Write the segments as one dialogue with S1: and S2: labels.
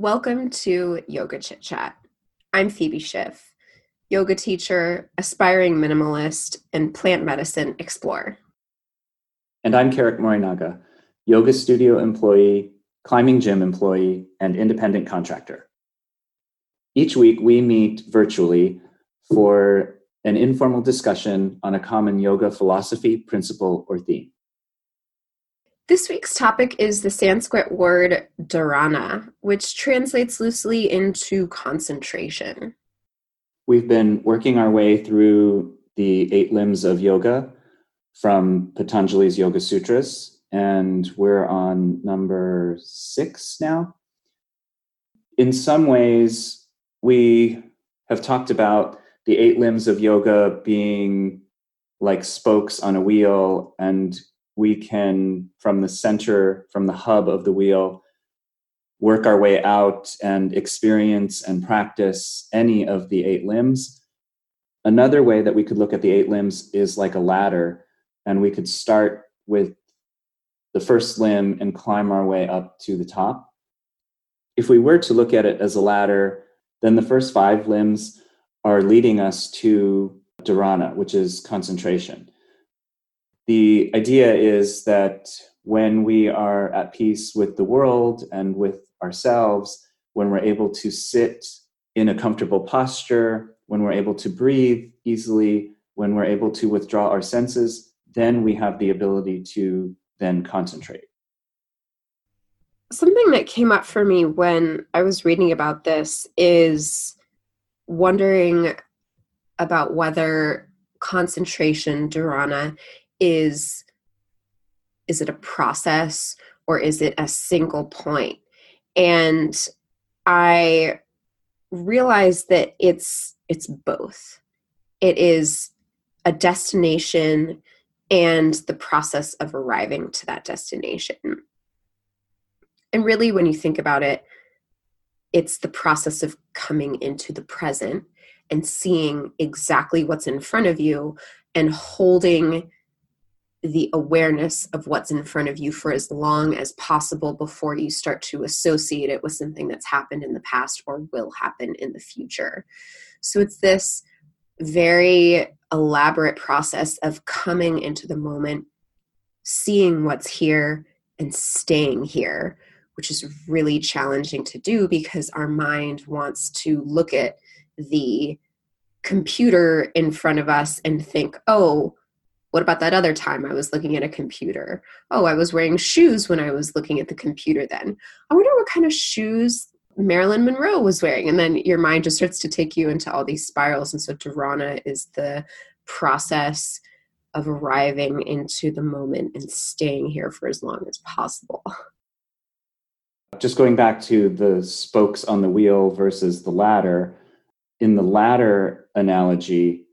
S1: Welcome to Yoga Chit Chat. I'm Phoebe Schiff, yoga teacher, aspiring minimalist, and plant medicine explorer.
S2: And I'm Keric Morinaga, yoga studio employee, climbing gym employee, and independent contractor. Each week, we meet virtually for an informal discussion on a common yoga philosophy, principle, or theme.
S1: This week's topic is the Sanskrit word dharana, which translates loosely into concentration.
S2: We've been working our way through the eight limbs of yoga from Patanjali's Yoga Sutras, and we're on number six now. In some ways, we have talked about the eight limbs of yoga being like spokes on a wheel and we can, from the center, from the hub of the wheel, work our way out and experience and practice any of the eight limbs. Another way that we could look at the eight limbs is like a ladder, and we could start with the first limb and climb our way up to the top. If we were to look at it as a ladder, then the first five limbs are leading us to dharana, which is concentration the idea is that when we are at peace with the world and with ourselves, when we're able to sit in a comfortable posture, when we're able to breathe easily, when we're able to withdraw our senses, then we have the ability to then concentrate.
S1: Something that came up for me when I was reading about this is wondering about whether concentration, dharana, is is it a process or is it a single point? And i realized that it's it's both. It is a destination and the process of arriving to that destination. And really when you think about it it's the process of coming into the present and seeing exactly what's in front of you and holding the awareness of what's in front of you for as long as possible before you start to associate it with something that's happened in the past or will happen in the future. So it's this very elaborate process of coming into the moment, seeing what's here, and staying here, which is really challenging to do because our mind wants to look at the computer in front of us and think, oh, what about that other time I was looking at a computer? Oh, I was wearing shoes when I was looking at the computer then. I wonder what kind of shoes Marilyn Monroe was wearing. And then your mind just starts to take you into all these spirals. And so Dharana is the process of arriving into the moment and staying here for as long as possible.
S2: Just going back to the spokes on the wheel versus the ladder, in the ladder analogy,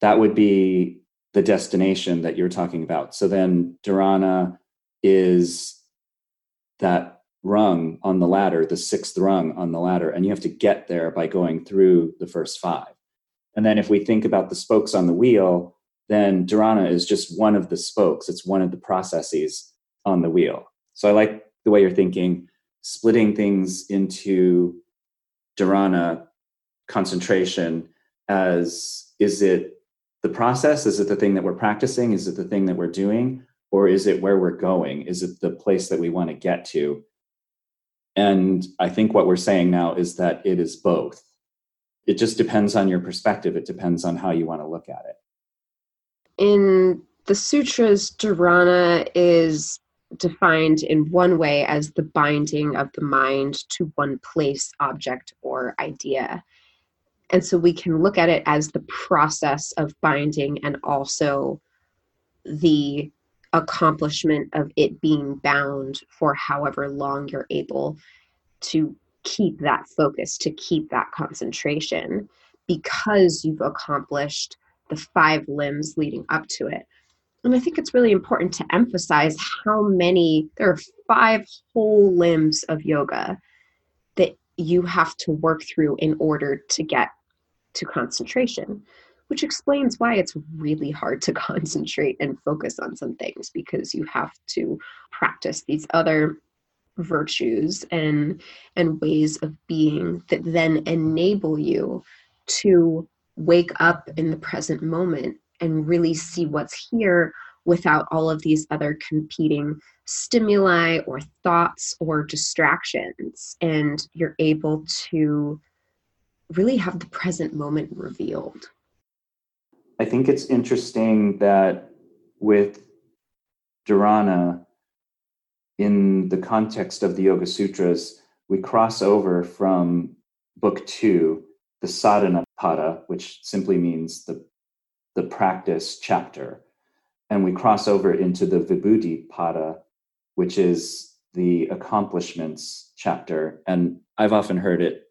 S2: that would be the destination that you're talking about. So then Dharana is that rung on the ladder, the sixth rung on the ladder, and you have to get there by going through the first five. And then if we think about the spokes on the wheel, then Dharana is just one of the spokes, it's one of the processes on the wheel. So I like the way you're thinking, splitting things into Dharana concentration as is it the process? Is it the thing that we're practicing? Is it the thing that we're doing? Or is it where we're going? Is it the place that we want to get to? And I think what we're saying now is that it is both. It just depends on your perspective, it depends on how you want to look at it.
S1: In the sutras, dharana is defined in one way as the binding of the mind to one place, object, or idea. And so we can look at it as the process of binding and also the accomplishment of it being bound for however long you're able to keep that focus, to keep that concentration, because you've accomplished the five limbs leading up to it. And I think it's really important to emphasize how many, there are five whole limbs of yoga that you have to work through in order to get to concentration, which explains why it's really hard to concentrate and focus on some things because you have to practice these other virtues and and ways of being that then enable you to wake up in the present moment and really see what's here without all of these other competing stimuli or thoughts or distractions. And you're able to really have the present moment revealed
S2: i think it's interesting that with dharana in the context of the Yoga Sutras, we cross over from book two, the sadhana pada, which simply means the, the practice chapter, and we cross over into the vibhuti pada, which is the accomplishments chapter. And I've often heard it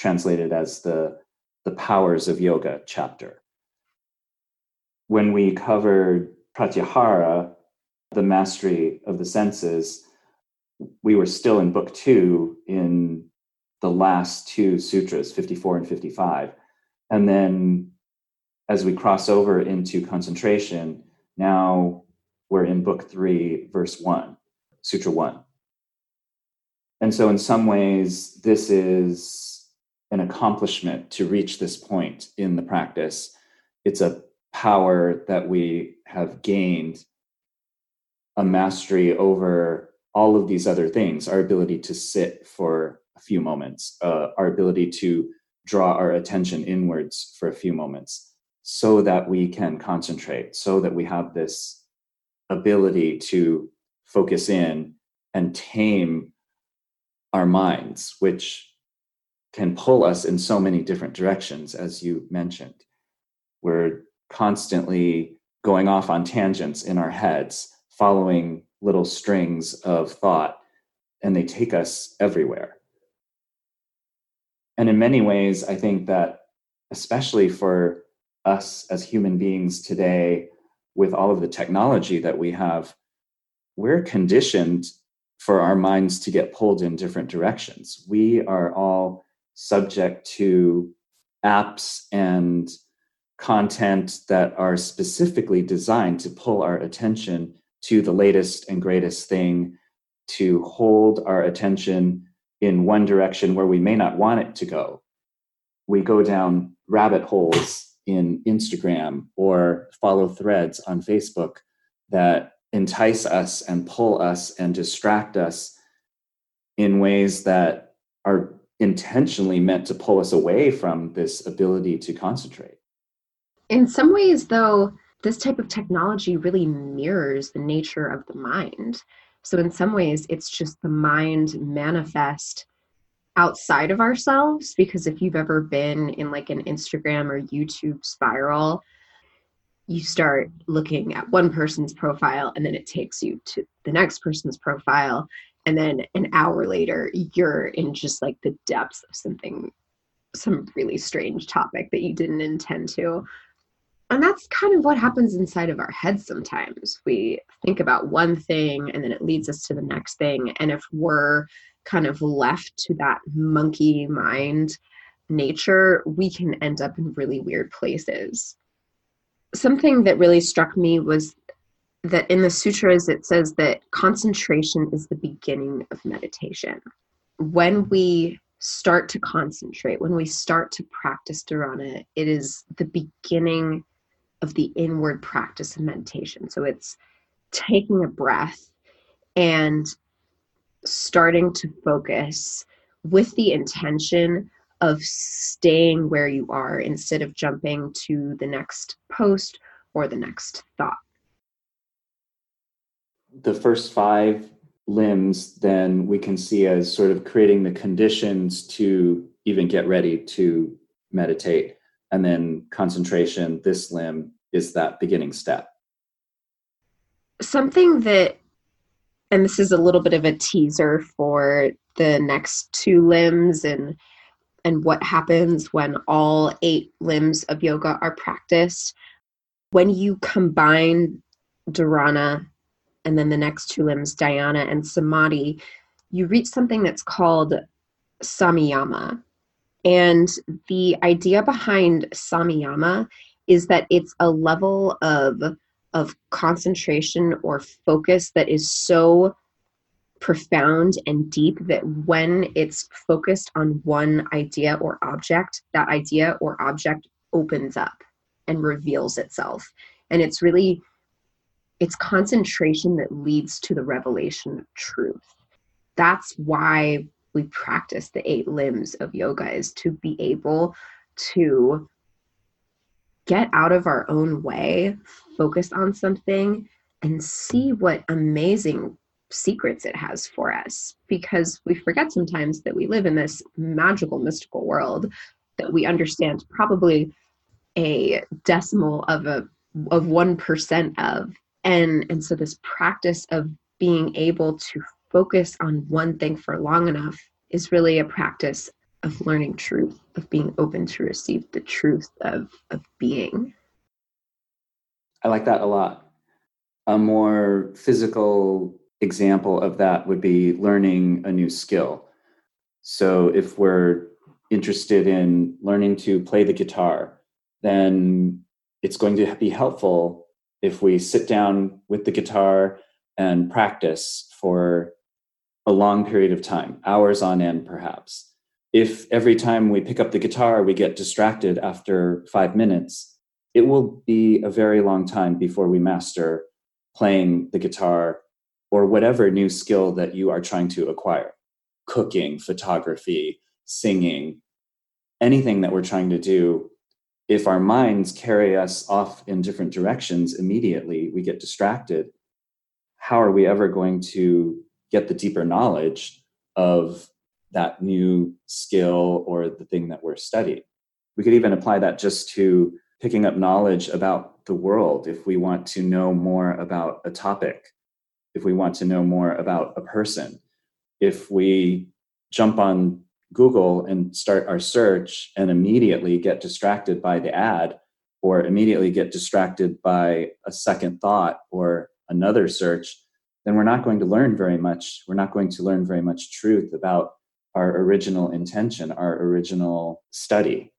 S2: translated as the, the powers of yoga chapter. When we covered pratyahara, the mastery of the senses, we were still in book two in the last two sutras, 54 and 55. And then as we cross over into concentration, now we're in book three, verse one, sutra one. And so, in some ways, this is an accomplishment to reach this point in the practice. It's a power that we have gained a mastery over all of these other things our ability to sit for a few moments uh, our ability to draw our attention inwards for a few moments so that we can concentrate so that we have this ability to focus in and tame our minds which can pull us in so many different directions as you mentioned we're constantly going off on tangents in our heads following little strings of thought and they take us everywhere. And in many ways, I think that, especially for us as human beings today, with all of the technology that we have, we're conditioned for our minds to get pulled in different directions. We are all subject to apps and content that are specifically designed to pull our attention to the latest and greatest thing, to hold our attention in one direction where we may not want it to go. We go down rabbit holes in Instagram or follow threads on Facebook that entice us and pull us and distract us in ways that intentionally meant to pull us away from this ability to concentrate.
S1: In some ways, though, this type of technology really mirrors the nature of the mind. So, in some ways, it's just the mind manifest outside of ourselves. Because if you've ever been in like an Instagram or YouTube spiral, you start looking at one person's profile and then it takes you to the next person's profile. And then an hour later, you're in just like the depths of something, some really strange topic that you didn't intend to and that's kind of what happens inside of our heads sometimes. We think about one thing and then it leads us to the next thing. And if we're kind of left to that monkey mind nature, we can end up in really weird places. Something that really struck me was that in the sutras it says that concentration is the beginning of meditation. When we start to concentrate, when we start to practice dharana, it is the beginning of the inward practice of meditation. So it's taking a breath and starting to focus with the intention of staying where you are instead of jumping to the next post or the next thought.
S2: The first five limbs, then we can see as sort of creating the conditions to even get ready to meditate. And then concentration this limb is that beginning step.
S1: Something that and this is a little bit of a teaser for the next two limbs and and what happens when all eight limbs of yoga are practiced. When you combine dharana and then the next two limbs dhyana and samadhi you reach something that's called samyama and the idea behind samyama is that it's a level of of concentration or focus that is so profound and deep that when it's focused on one idea or object, that idea or object opens up and reveals itself. And it's really it's concentration that leads to the revelation of truth. That's why we practice the eight limbs of yoga is to be able to get out of our own way, focus on something and see what amazing secrets it has for us because we forget sometimes that we live in this magical mystical world that we understand probably a decimal of a of 1% of and and so this practice of being able to focus on one thing for long enough is really a practice of learning truth of being open to receive the truth of of being
S2: i like that a lot a more physical example of that would be learning a new skill. So if we're interested in learning to play the guitar, then it's going to be helpful if we sit down with the guitar and practice for a long period of time, hours on end perhaps. If every time we pick up the guitar we get distracted after five minutes, it will be a very long time before we master playing the guitar or whatever new skill that you are trying to acquire cooking, photography, singing, anything that we're trying to do. If our minds carry us off in different directions immediately, we get distracted. How are we ever going to get the deeper knowledge of that new skill or the thing that we're studying? We could even apply that just to picking up knowledge about the world if we want to know more about a topic if we want to know more about a person. If we jump on Google and start our search and immediately get distracted by the ad or immediately get distracted by a second thought or another search, then we're not going to learn very much. We're not going to learn very much truth about our original intention, our original study.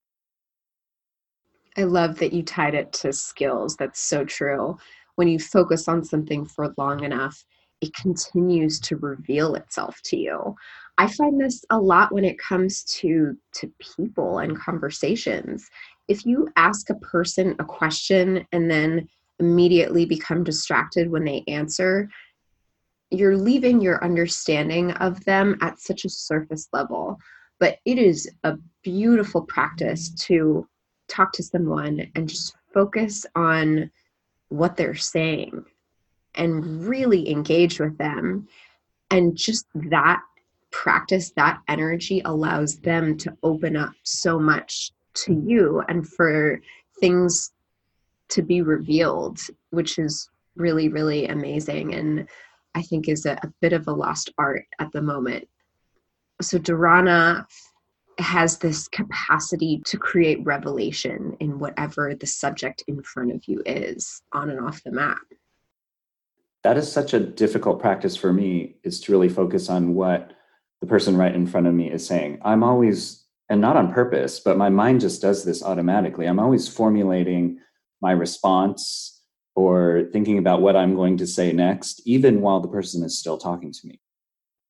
S1: I love that you tied it to skills. That's so true when you focus on something for long enough, it continues to reveal itself to you. I find this a lot when it comes to to people and conversations. If you ask a person a question and then immediately become distracted when they answer, you're leaving your understanding of them at such a surface level. But it is a beautiful practice to talk to someone and just focus on what they're saying and really engage with them. And just that practice, that energy allows them to open up so much to you and for things to be revealed, which is really, really amazing. And I think is a, a bit of a lost art at the moment. So, Dharana has this capacity to create revelation in whatever the subject in front of you is on and off the map.
S2: That is such a difficult practice for me is to really focus on what the person right in front of me is saying. I'm always, and not on purpose, but my mind just does this automatically. I'm always formulating my response or thinking about what I'm going to say next, even while the person is still talking to me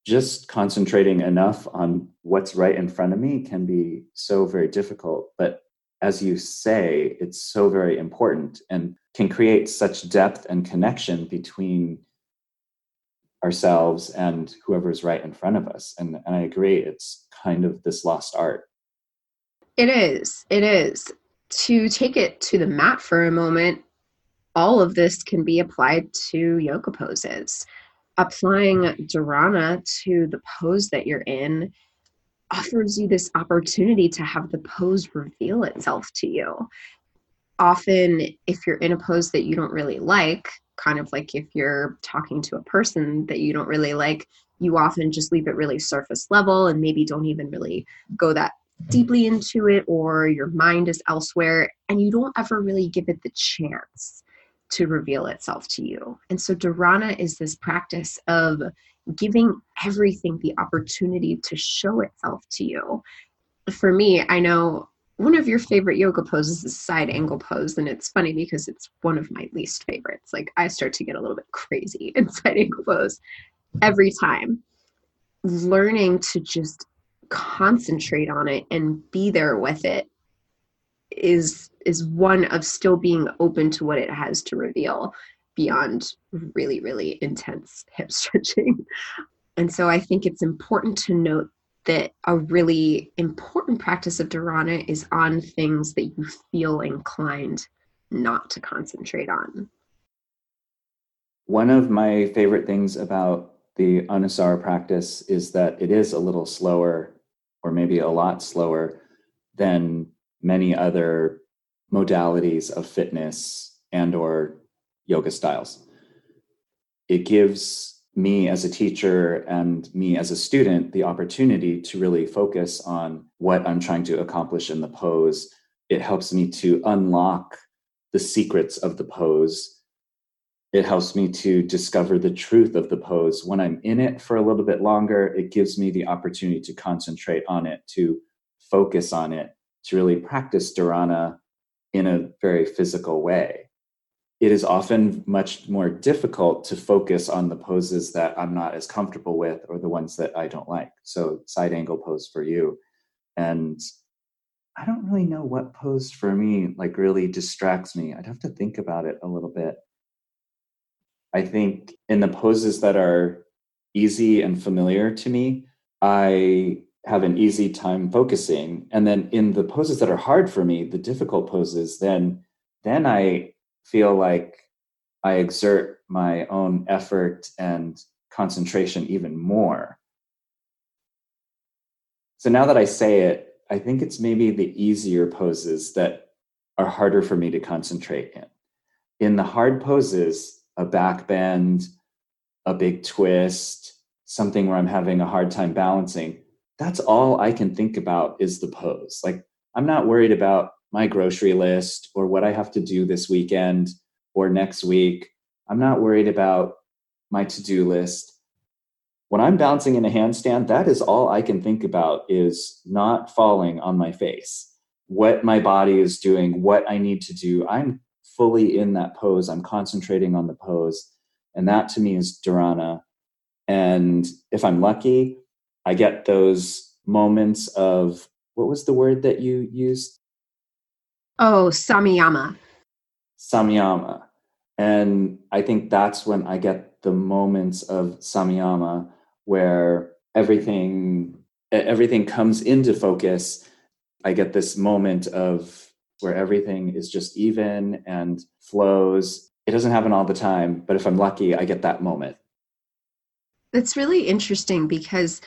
S2: just concentrating enough on what's right in front of me can be so very difficult. But as you say, it's so very important and can create such depth and connection between ourselves and whoever's right in front of us. And, and I agree, it's kind of this lost art.
S1: It is. It is. To take it to the mat for a moment, all of this can be applied to yoga poses applying dharana to the pose that you're in offers you this opportunity to have the pose reveal itself to you. Often, if you're in a pose that you don't really like, kind of like if you're talking to a person that you don't really like, you often just leave it really surface level and maybe don't even really go that deeply into it, or your mind is elsewhere, and you don't ever really give it the chance to reveal itself to you. And so dharana is this practice of giving everything the opportunity to show itself to you. For me, I know one of your favorite yoga poses is side angle pose and it's funny because it's one of my least favorites like i start to get a little bit crazy in side angle pose every time. Learning to just concentrate on it and be there with it is is one of still being open to what it has to reveal beyond really really intense hip stretching and so i think it's important to note that a really important practice of dharana is on things that you feel inclined not to concentrate on.
S2: One of my favorite things about the anusara practice is that it is a little slower or maybe a lot slower than many other modalities of fitness and or yoga styles. It gives me as a teacher and me as a student the opportunity to really focus on what i'm trying to accomplish in the pose. It helps me to unlock the secrets of the pose. It helps me to discover the truth of the pose. When i'm in it for a little bit longer it gives me the opportunity to concentrate on it to focus on it to really practice dharana in a very physical way. It is often much more difficult to focus on the poses that I'm not as comfortable with or the ones that I don't like. So, side angle pose for you. And I don't really know what pose for me like really distracts me. I'd have to think about it a little bit. I think in the poses that are easy and familiar to me, I have an easy time focusing and then in the poses that are hard for me the difficult poses then then i feel like i exert my own effort and concentration even more so now that i say it i think it's maybe the easier poses that are harder for me to concentrate in in the hard poses a back bend a big twist something where i'm having a hard time balancing that's all I can think about is the pose. Like I'm not worried about my grocery list or what I have to do this weekend or next week. I'm not worried about my to-do list. When I'm bouncing in a handstand, that is all I can think about is not falling on my face. What my body is doing, what I need to do. I'm fully in that pose. I'm concentrating on the pose. And that to me is dharana. And if I'm lucky, I get those moments of what was the word that you used?
S1: Oh, samyama.
S2: Samyama. And I think that's when I get the moments of samyama where everything everything comes into focus. I get this moment of where everything is just even and flows. It doesn't happen all the time, but if I'm lucky, I get that moment.
S1: It's really interesting because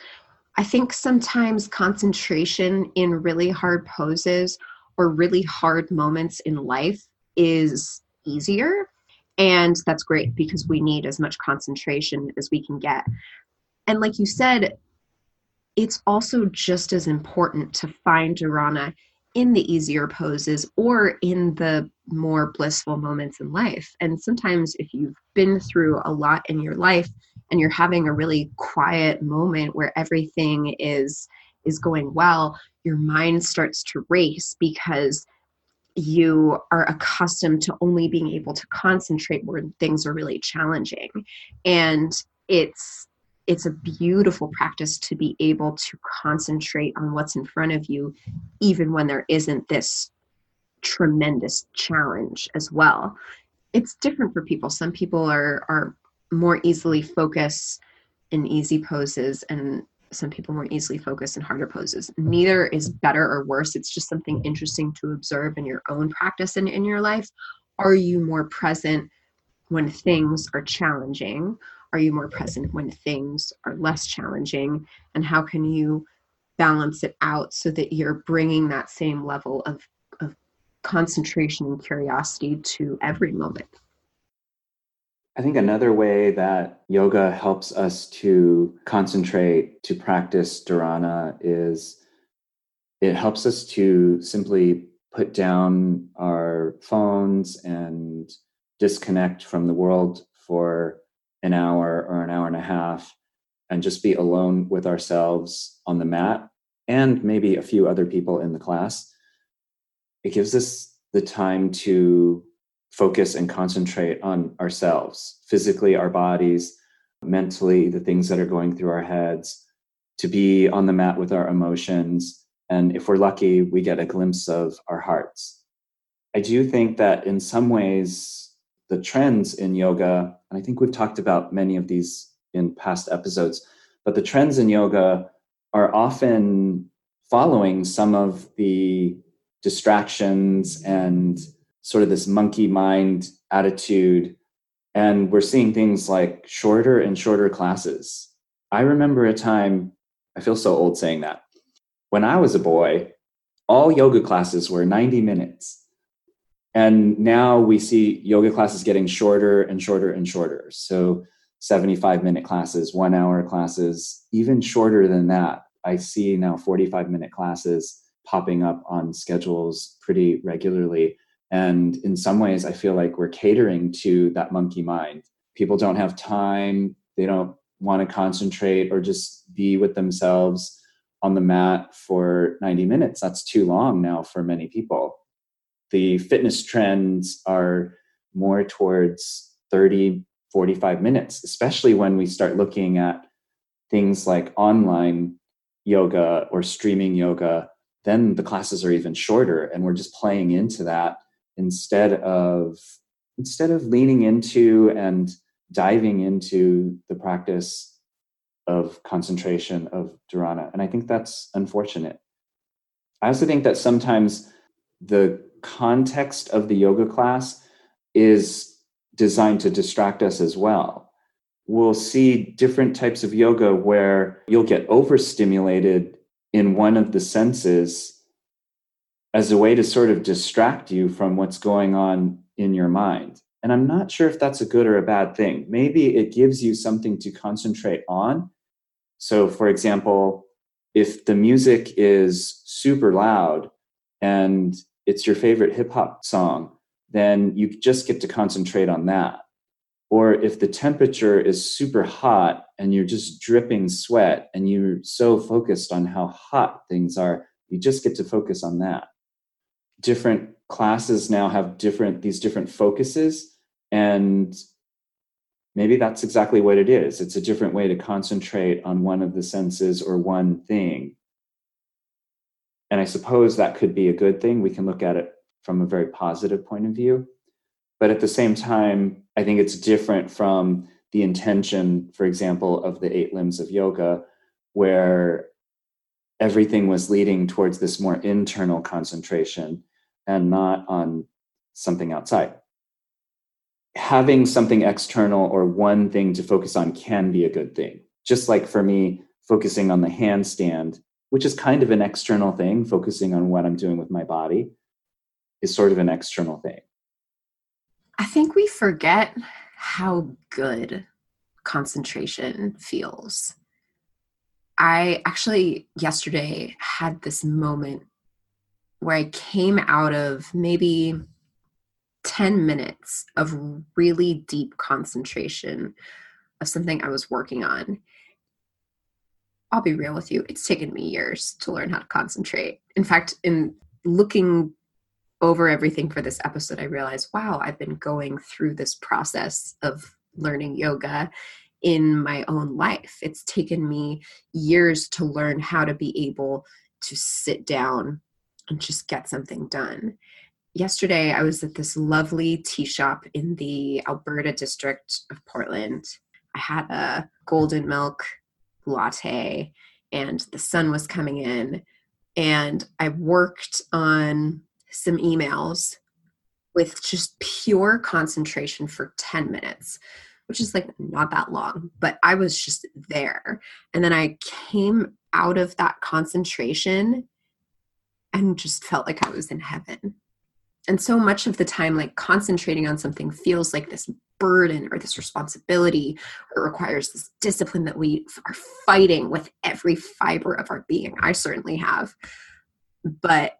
S1: I think sometimes concentration in really hard poses or really hard moments in life is easier. And that's great because we need as much concentration as we can get. And like you said, it's also just as important to find dharana in the easier poses or in the more blissful moments in life. And sometimes, if you've been through a lot in your life, and you're having a really quiet moment where everything is is going well your mind starts to race because you are accustomed to only being able to concentrate when things are really challenging. And it's it's a beautiful practice to be able to concentrate on what's in front of you even when there isn't this tremendous challenge as well. It's different for people. Some people are are more easily focus in easy poses and some people more easily focus in harder poses. Neither is better or worse. It's just something interesting to observe in your own practice and in your life. Are you more present when things are challenging? Are you more present when things are less challenging? And how can you balance it out so that you're bringing that same level of, of concentration and curiosity to every moment?
S2: I think another way that yoga helps us to concentrate, to practice dharana, is it helps us to simply put down our phones and disconnect from the world for an hour or an hour and a half and just be alone with ourselves on the mat and maybe a few other people in the class. It gives us the time to focus and concentrate on ourselves, physically, our bodies, mentally the things that are going through our heads, to be on the mat with our emotions. And if we're lucky, we get a glimpse of our hearts. I do think that in some ways, the trends in yoga, and I think we've talked about many of these in past episodes, but the trends in yoga are often following some of the distractions and sort of this monkey mind attitude. And we're seeing things like shorter and shorter classes. I remember a time, I feel so old saying that. When I was a boy, all yoga classes were 90 minutes. And now we see yoga classes getting shorter and shorter and shorter. So 75 minute classes, one hour classes, even shorter than that. I see now 45 minute classes popping up on schedules pretty regularly. And in some ways, I feel like we're catering to that monkey mind. People don't have time, they don't want to concentrate or just be with themselves on the mat for 90 minutes. That's too long now for many people. The fitness trends are more towards 30, 45 minutes, especially when we start looking at things like online yoga or streaming yoga then the classes are even shorter and we're just playing into that instead of instead of leaning into and diving into the practice of concentration of dharana and i think that's unfortunate. I also think that sometimes the context of the yoga class is designed to distract us as well. We'll see different types of yoga where you'll get overstimulated in one of the senses as a way to sort of distract you from what's going on in your mind. And I'm not sure if that's a good or a bad thing. Maybe it gives you something to concentrate on. So, for example, if the music is super loud and it's your favorite hip hop song, then you just get to concentrate on that. Or if the temperature is super hot and you're just dripping sweat and you're so focused on how hot things are, you just get to focus on that. Different classes now have different these different focuses and maybe that's exactly what it is. It's a different way to concentrate on one of the senses or one thing. And I suppose that could be a good thing. We can look at it from a very positive point of view. But at the same time, I think it's different from the intention, for example, of the eight limbs of yoga, where everything was leading towards this more internal concentration and not on something outside. Having something external or one thing to focus on can be a good thing. Just like for me, focusing on the handstand, which is kind of an external thing, focusing on what I'm doing with my body, is sort of an external thing.
S1: I think we forget how good concentration feels. I actually yesterday had this moment where I came out of maybe 10 minutes of really deep concentration of something I was working on. I'll be real with you, it's taken me years to learn how to concentrate. In fact, in looking over everything for this episode, I realized, wow, I've been going through this process of learning yoga in my own life. It's taken me years to learn how to be able to sit down and just get something done. Yesterday, I was at this lovely tea shop in the Alberta district of Portland. I had a golden milk latte, and the sun was coming in. And I worked on some emails with just pure concentration for 10 minutes, which is like not that long, but I was just there. And then I came out of that concentration and just felt like I was in heaven. And so much of the time, like concentrating on something feels like this burden or this responsibility, or requires this discipline that we are fighting with every fiber of our being. I certainly have. But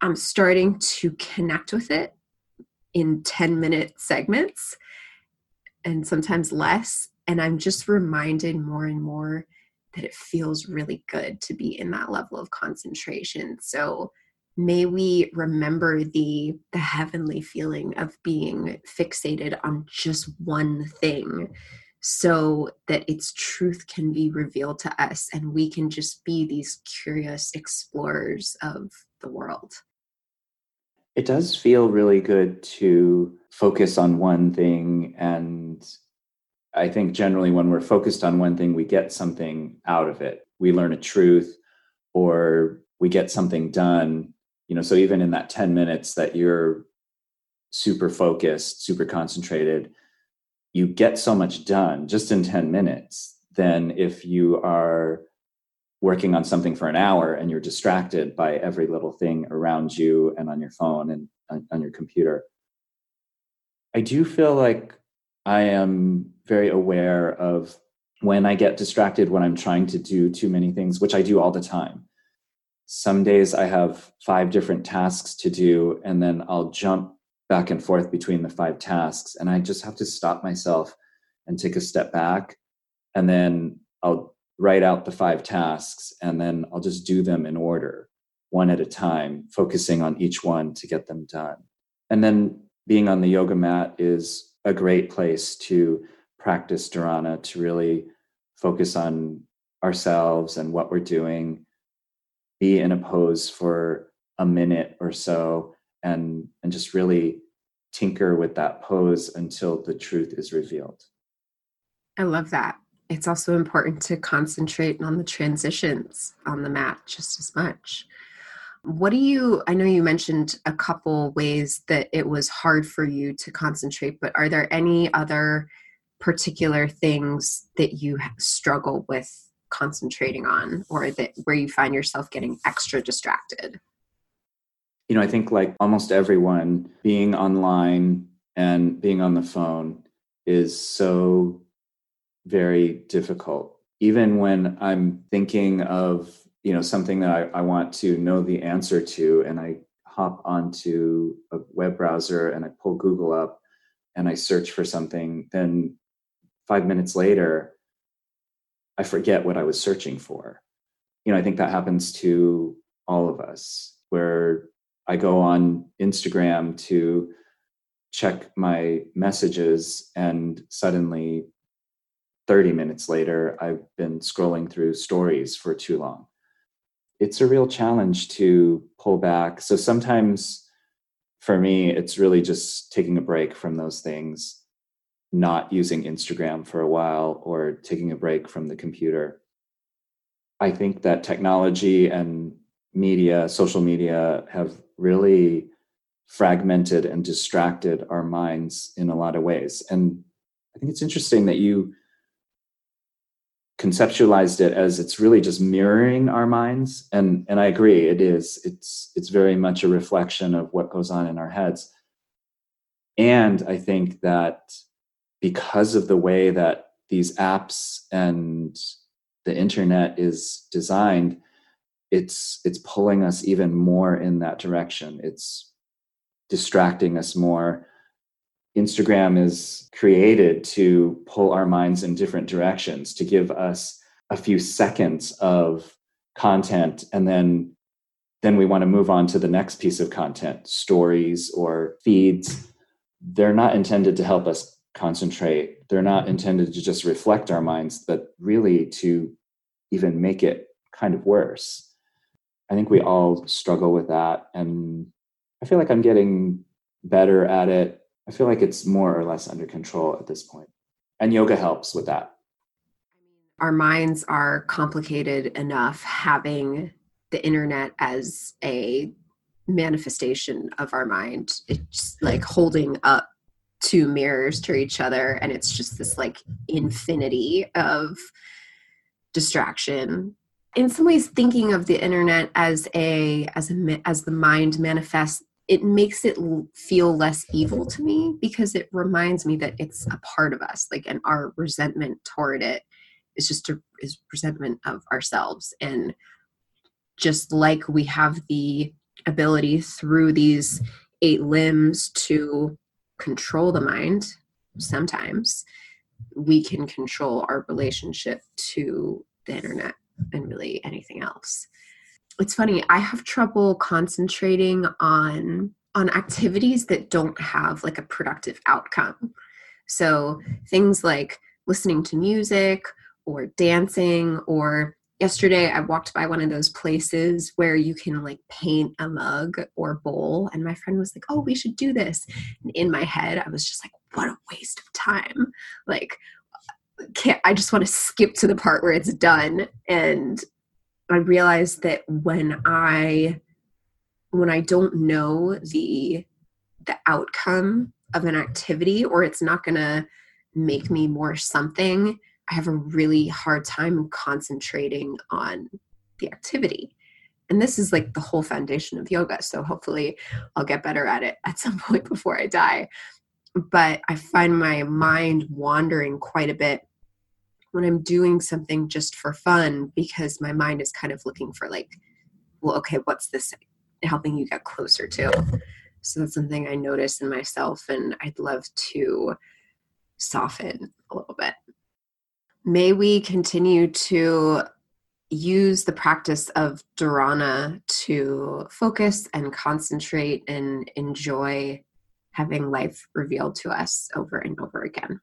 S1: I'm starting to connect with it in 10 minute segments and sometimes less. And I'm just reminded more and more that it feels really good to be in that level of concentration. So may we remember the the heavenly feeling of being fixated on just one thing so that its truth can be revealed to us and we can just be these curious explorers of the world.
S2: It does feel really good to focus on one thing. And I think generally, when we're focused on one thing, we get something out of it. We learn a truth or we get something done. You know, so even in that 10 minutes that you're super focused, super concentrated, you get so much done just in 10 minutes than if you are working on something for an hour and you're distracted by every little thing around you and on your phone and on, on your computer. I do feel like I am very aware of when I get distracted when I'm trying to do too many things, which I do all the time. Some days I have five different tasks to do, and then I'll jump back and forth between the five tasks. And I just have to stop myself and take a step back. And then I'll write out the five tasks and then I'll just do them in order, one at a time, focusing on each one to get them done. And then being on the yoga mat is a great place to practice dharana, to really focus on ourselves and what we're doing, be in a pose for a minute or so and and just really tinker with that pose until the truth is revealed.
S1: I love that. It's also important to concentrate on the transitions on the mat just as much. What do you, I know you mentioned a couple ways that it was hard for you to concentrate, but are there any other particular things that you struggle with concentrating on or that where you find yourself getting extra distracted?
S2: you know, I think like almost everyone being online and being on the phone is so very difficult. Even when I'm thinking of, you know, something that I, I want to know the answer to, and I hop onto a web browser and I pull Google up and I search for something, then five minutes later, I forget what I was searching for. You know, I think that happens to all of us where I go on Instagram to check my messages, and suddenly 30 minutes later, I've been scrolling through stories for too long. It's a real challenge to pull back. So sometimes for me, it's really just taking a break from those things, not using Instagram for a while or taking a break from the computer. I think that technology and media, social media, have really fragmented and distracted our minds in a lot of ways. And I think it's interesting that you conceptualized it as it's really just mirroring our minds. And and I agree it is it's it's very much a reflection of what goes on in our heads. And I think that because of the way that these apps and the internet is designed it's it's pulling us even more in that direction. It's distracting us more instagram is created to pull our minds in different directions to give us a few seconds of content and then then we want to move on to the next piece of content stories or feeds they're not intended to help us concentrate they're not intended to just reflect our minds but really to even make it kind of worse I think we all struggle with that. And I feel like I'm getting better at it. I feel like it's more or less under control at this point. And yoga helps with that.
S1: Our minds are complicated enough having the internet as a manifestation of our mind. It's like holding up two mirrors to each other, and it's just this like infinity of distraction in some ways thinking of the internet as a as a as the mind manifests it makes it feel less evil to me because it reminds me that it's a part of us like and our resentment toward it is just a is resentment of ourselves and just like we have the ability through these eight limbs to control the mind sometimes we can control our relationship to the internet and really anything else. It's funny, I have trouble concentrating on on activities that don't have like a productive outcome. So things like listening to music or dancing or yesterday I walked by one of those places where you can like paint a mug or bowl and my friend was like, "Oh, we should do this." And in my head, I was just like, "What a waste of time." Like can't I just want to skip to the part where it's done and I realized that when I when I don't know the the outcome of an activity or it's not going to make me more something, I have a really hard time concentrating on the activity. And this is like the whole foundation of yoga. So hopefully I'll get better at it at some point before I die. But I find my mind wandering quite a bit when I'm doing something just for fun because my mind is kind of looking for like, well, okay, what's this helping you get closer to? So that's something I notice in myself and I'd love to soften a little bit. May we continue to use the practice of dharana to focus and concentrate and enjoy having life revealed to us over and over again.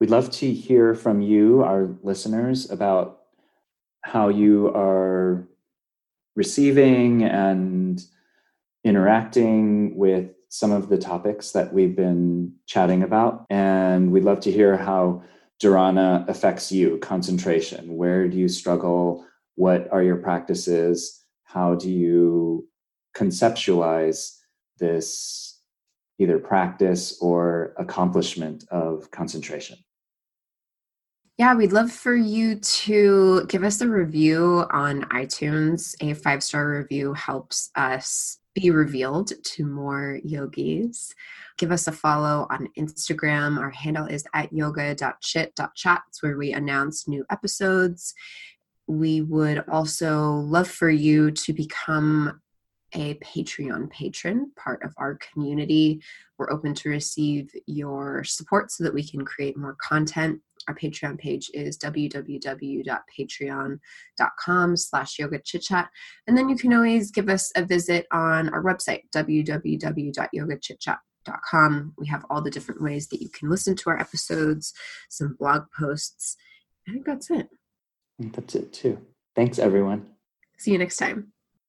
S2: We'd love to hear from you, our listeners, about how you are receiving and interacting with some of the topics that we've been chatting about. And we'd love to hear how Dharana affects you, concentration. Where do you struggle? What are your practices? How do you conceptualize this either practice or accomplishment of concentration?
S1: Yeah, we'd love for you to give us a review on iTunes. A five star review helps us be revealed to more yogis. Give us a follow on Instagram. Our handle is at yoga.chit.chat. It's where we announce new episodes. We would also love for you to become a Patreon patron, part of our community. We're open to receive your support so that we can create more content our patreon page is www.patreon.com slash yoga chit chat. And then you can always give us a visit on our website www.yogachitchat.com we have all the different ways that you can listen to our episodes some blog posts i think that's it.
S2: That's it too. Thanks everyone.
S1: See you next time